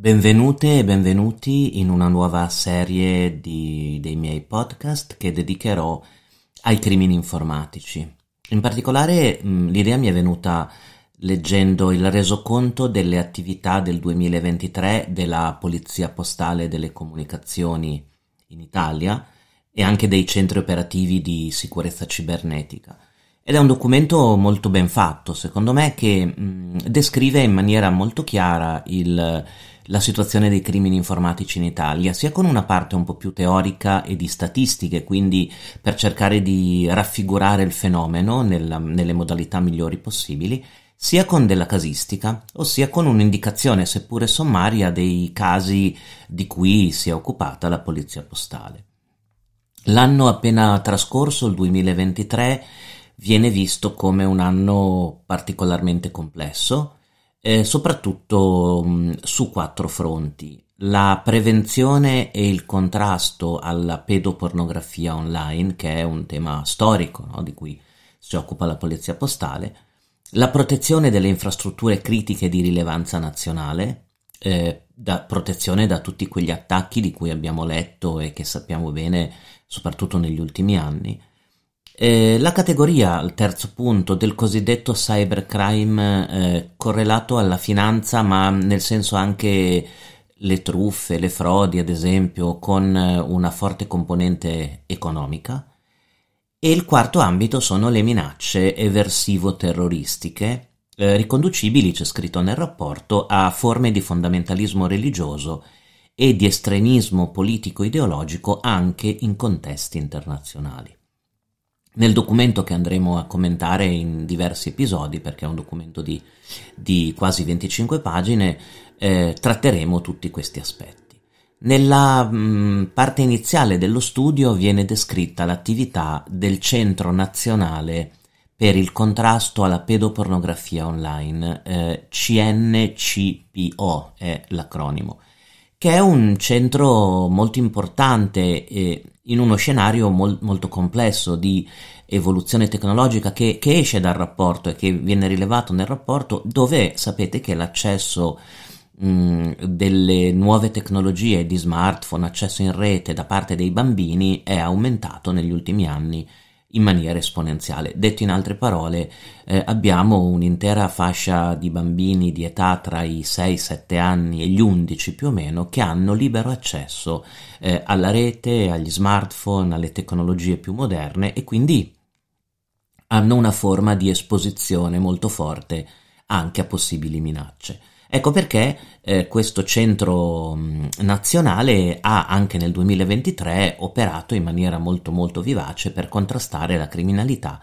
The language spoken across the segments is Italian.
Benvenute e benvenuti in una nuova serie di, dei miei podcast che dedicherò ai crimini informatici. In particolare mh, l'idea mi è venuta leggendo il resoconto delle attività del 2023 della Polizia Postale delle Comunicazioni in Italia e anche dei centri operativi di sicurezza cibernetica. Ed è un documento molto ben fatto, secondo me, che mh, descrive in maniera molto chiara il, la situazione dei crimini informatici in Italia, sia con una parte un po' più teorica e di statistiche, quindi per cercare di raffigurare il fenomeno nella, nelle modalità migliori possibili, sia con della casistica, ossia con un'indicazione, seppure sommaria, dei casi di cui si è occupata la Polizia Postale. L'anno appena trascorso, il 2023, viene visto come un anno particolarmente complesso, eh, soprattutto mh, su quattro fronti. La prevenzione e il contrasto alla pedopornografia online, che è un tema storico no, di cui si occupa la Polizia Postale, la protezione delle infrastrutture critiche di rilevanza nazionale, eh, da protezione da tutti quegli attacchi di cui abbiamo letto e che sappiamo bene, soprattutto negli ultimi anni, eh, la categoria, al terzo punto, del cosiddetto cybercrime eh, correlato alla finanza, ma nel senso anche le truffe, le frodi, ad esempio, con eh, una forte componente economica. E il quarto ambito sono le minacce eversivo-terroristiche, eh, riconducibili, c'è scritto nel rapporto, a forme di fondamentalismo religioso e di estremismo politico-ideologico anche in contesti internazionali. Nel documento che andremo a commentare in diversi episodi, perché è un documento di, di quasi 25 pagine, eh, tratteremo tutti questi aspetti. Nella mh, mm, parte iniziale dello studio viene descritta l'attività del Centro Nazionale per il contrasto alla pedopornografia online, eh, CNCPO è l'acronimo, che è un centro molto importante eh, in uno scenario mol- molto complesso di evoluzione tecnologica che, che, esce dal rapporto e che viene rilevato nel rapporto, dove sapete che l'accesso delle nuove tecnologie di smartphone, accesso in rete da parte dei bambini è aumentato negli ultimi anni in maniera esponenziale. Detto in altre parole, eh, abbiamo un'intera fascia di bambini di età tra i 6-7 anni e gli 11 più o meno che hanno libero accesso eh, alla rete, agli smartphone, alle tecnologie più moderne e quindi hanno una forma di esposizione molto forte anche a possibili minacce. Ecco perché eh, questo centro mh, nazionale ha anche nel 2023 operato in maniera molto molto vivace per contrastare la criminalità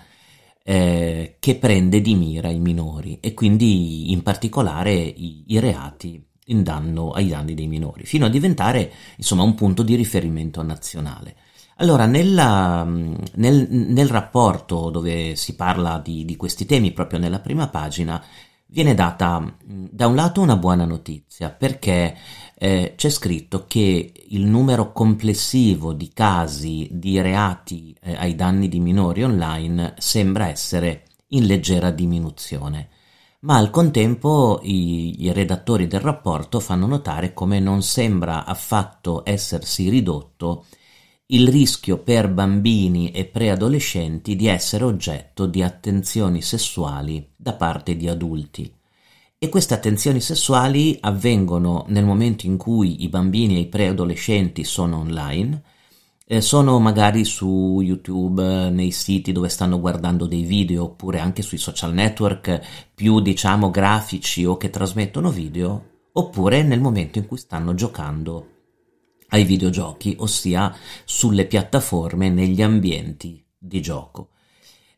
eh, che prende di mira i minori e quindi in particolare i, i reati in danno ai danni dei minori, fino a diventare insomma un punto di riferimento nazionale. Allora, nella, nel, nel, rapporto dove si parla di, di, questi temi, proprio nella prima pagina, viene data da un lato una buona notizia perché eh, c'è scritto che il numero complessivo di casi di reati eh, ai danni di minori online sembra essere in leggera diminuzione, ma al contempo i, i redattori del rapporto fanno notare come non sembra affatto essersi ridotto il rischio per bambini e preadolescenti di essere oggetto di attenzioni sessuali da parte di adulti. E queste attenzioni sessuali avvengono nel momento in cui i bambini e i preadolescenti sono online, eh, sono magari su YouTube, nei siti dove stanno guardando dei video, oppure anche sui social network più diciamo grafici o che trasmettono video, oppure nel momento in cui stanno giocando ai videogiochi, ossia sulle piattaforme negli ambienti di gioco.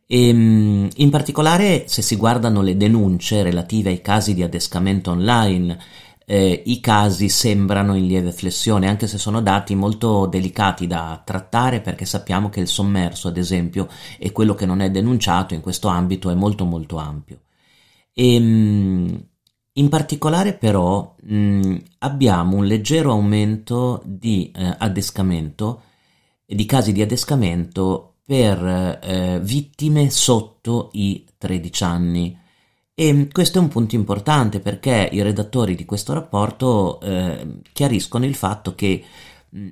E, ehm, in particolare, se si guardano le denunce relative ai casi di adescamento online, eh, i casi sembrano in lieve flessione, anche se sono dati molto delicati da trattare perché sappiamo che il sommerso, ad esempio, e quello che non è denunciato in questo ambito è molto molto ampio. E, ehm, in particolare però mh, abbiamo un leggero aumento di eh, adescamento, di casi di adescamento per eh, vittime sotto i 13 anni. E questo è un punto importante perché i redattori di questo rapporto eh, chiariscono il fatto che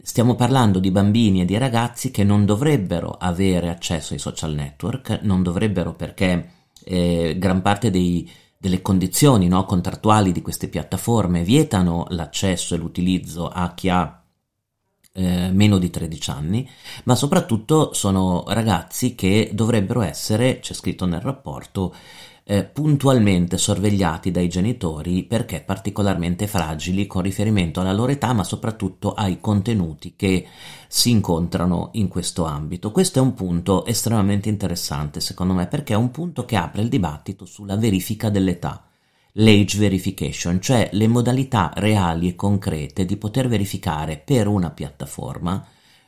stiamo parlando di bambini e di ragazzi che non dovrebbero avere accesso ai social network, non dovrebbero perché eh, gran parte dei, delle condizioni no, contrattuali di queste piattaforme vietano l'accesso e l'utilizzo a chi ha eh, meno di 13 anni, ma soprattutto sono ragazzi che dovrebbero essere, c'è scritto nel rapporto, eh, puntualmente sorvegliati dai genitori perché particolarmente fragili con riferimento alla loro età, ma soprattutto ai contenuti che si incontrano in questo ambito. Questo è un punto estremamente interessante, secondo me, perché è un punto che apre il dibattito sulla verifica dell'età l'age verification, cioè le modalità reali e concrete di poter verificare per una piattaforma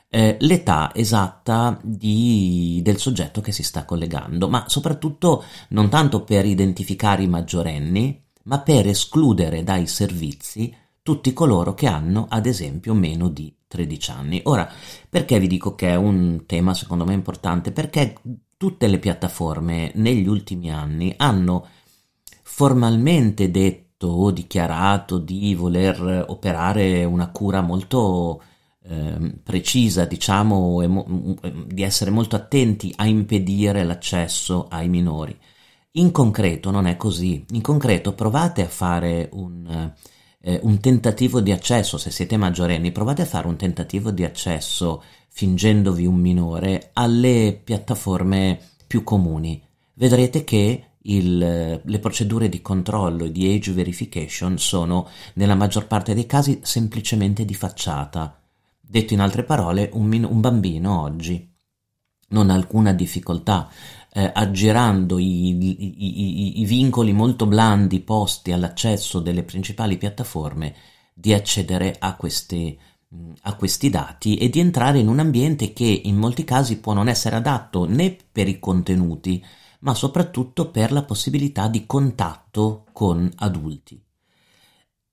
eh, l'età esatta di, del soggetto che si sta collegando, ma soprattutto non tanto per identificare i maggiorenni, ma per escludere dai servizi tutti coloro che hanno, ad esempio, meno di 13 anni. Ora, perché vi dico che è un tema secondo me importante? Perché tutte le piattaforme negli ultimi anni hanno formalmente detto o dichiarato di voler operare una cura molto eh, precisa, diciamo, mo- di essere molto attenti a impedire l'accesso ai minori. In concreto non è così. In concreto provate a fare un, eh, un tentativo di accesso, se siete maggiorenni, provate a fare un tentativo di accesso fingendovi un minore alle piattaforme più comuni. Vedrete che il, le procedure di controllo e di age verification sono nella maggior parte dei casi semplicemente di facciata Detto in altre parole, un, min- un bambino oggi non ha alcuna difficoltà eh, aggirando i, i, i, i, vincoli molto blandi posti all'accesso delle principali piattaforme di accedere a, queste, a questi dati e di entrare in un ambiente che in molti casi può non essere adatto né per i contenuti, ma soprattutto per la possibilità di contatto con adulti.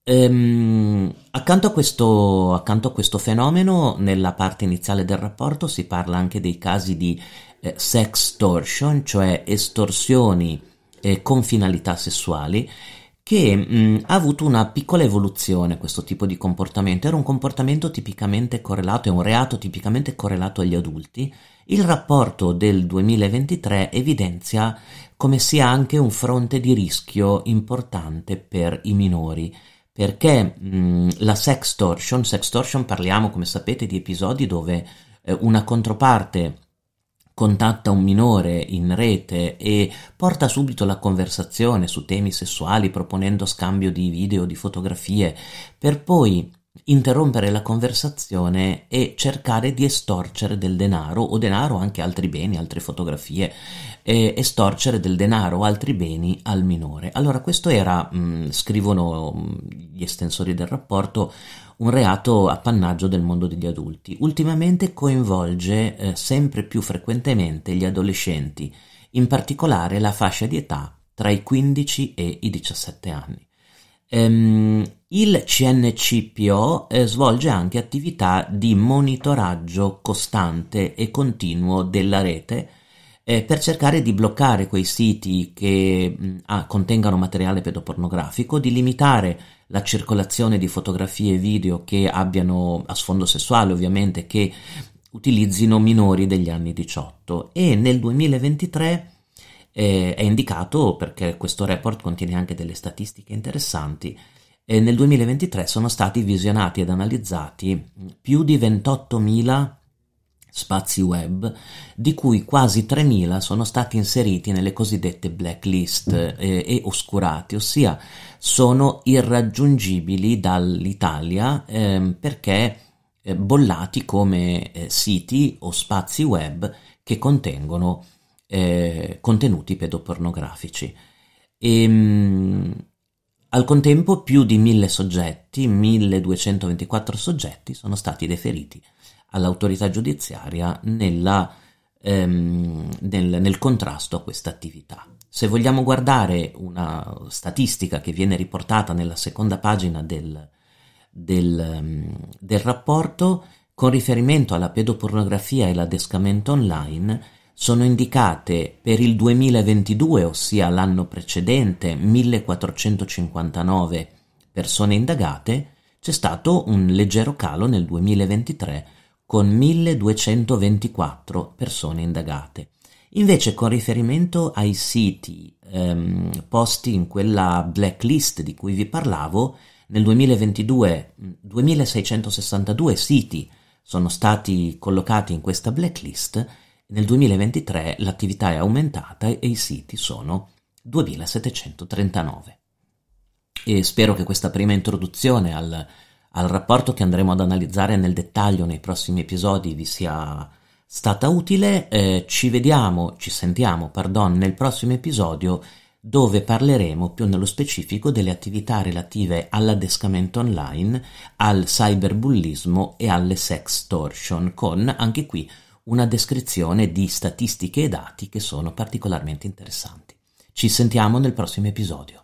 Ehm, accanto, a questo, accanto, a questo, fenomeno, nella parte iniziale del rapporto si parla anche dei casi di eh, sextortion, cioè estorsioni eh, con finalità sessuali, che mh, ha avuto una piccola evoluzione questo tipo di comportamento. Era un comportamento tipicamente correlato, è un reato tipicamente correlato agli adulti. Il rapporto del 2023 evidenzia come sia anche un fronte di rischio importante per i minori perché mh, la sextortion, sextortion parliamo come sapete di episodi dove eh, una controparte contatta un minore in rete e porta subito la conversazione su temi sessuali proponendo scambio di video, di fotografie, per poi interrompere la conversazione e cercare di estorcere del denaro o denaro anche altri beni, altre fotografie, estorcere del denaro o altri beni al minore. Allora questo era, mh, mm, scrivono mm, gli estensori del rapporto, un reato appannaggio del mondo degli adulti. Ultimamente coinvolge eh, sempre più frequentemente gli adolescenti, in particolare la fascia di età tra i 15 e i 17 anni. Um, il CNCPO eh, svolge anche attività di monitoraggio costante e continuo della rete eh, per cercare di bloccare quei siti che mh, ah, contengano materiale pedopornografico, di limitare la circolazione di fotografie e video che abbiano a sfondo sessuale ovviamente, che utilizzino minori degli anni 18 e nel 2023 eh, è indicato perché questo report contiene anche delle statistiche interessanti. Eh, nel 2023 sono stati visionati ed analizzati più di 28.000 spazi web, di cui quasi 3.000 sono stati inseriti nelle cosiddette blacklist eh, e oscurati, ossia sono irraggiungibili dall'Italia eh, perché bollati come eh, siti o spazi web che contengono eh, contenuti pedopornografici. E, ehm, mh, al contempo più di mille soggetti, 1224 soggetti, sono stati deferiti all'autorità giudiziaria nella, ehm, nel, nel contrasto a questa attività. Se vogliamo guardare una statistica che viene riportata nella seconda pagina del, del, um, del rapporto, con riferimento alla pedopornografia e all'adescamento online, sono indicate per il 2022, ossia l'anno precedente, 1459 persone indagate, c'è stato un leggero calo nel 2023 con 1224 persone indagate. Invece con riferimento ai siti ehm, posti in quella blacklist di cui vi parlavo, nel 2022 2662 siti sono stati collocati in questa blacklist, nel 2023 l'attività è aumentata e i siti sono 2739. E spero che questa prima introduzione al, al rapporto che andremo ad analizzare nel dettaglio nei prossimi episodi vi sia stata utile. Eh, ci vediamo, ci sentiamo, pardon, nel prossimo episodio dove parleremo più nello specifico delle attività relative all'adescamento online, al cyberbullismo e alle sextortion, con anche qui una descrizione di statistiche e dati che sono particolarmente interessanti. Ci sentiamo nel prossimo episodio.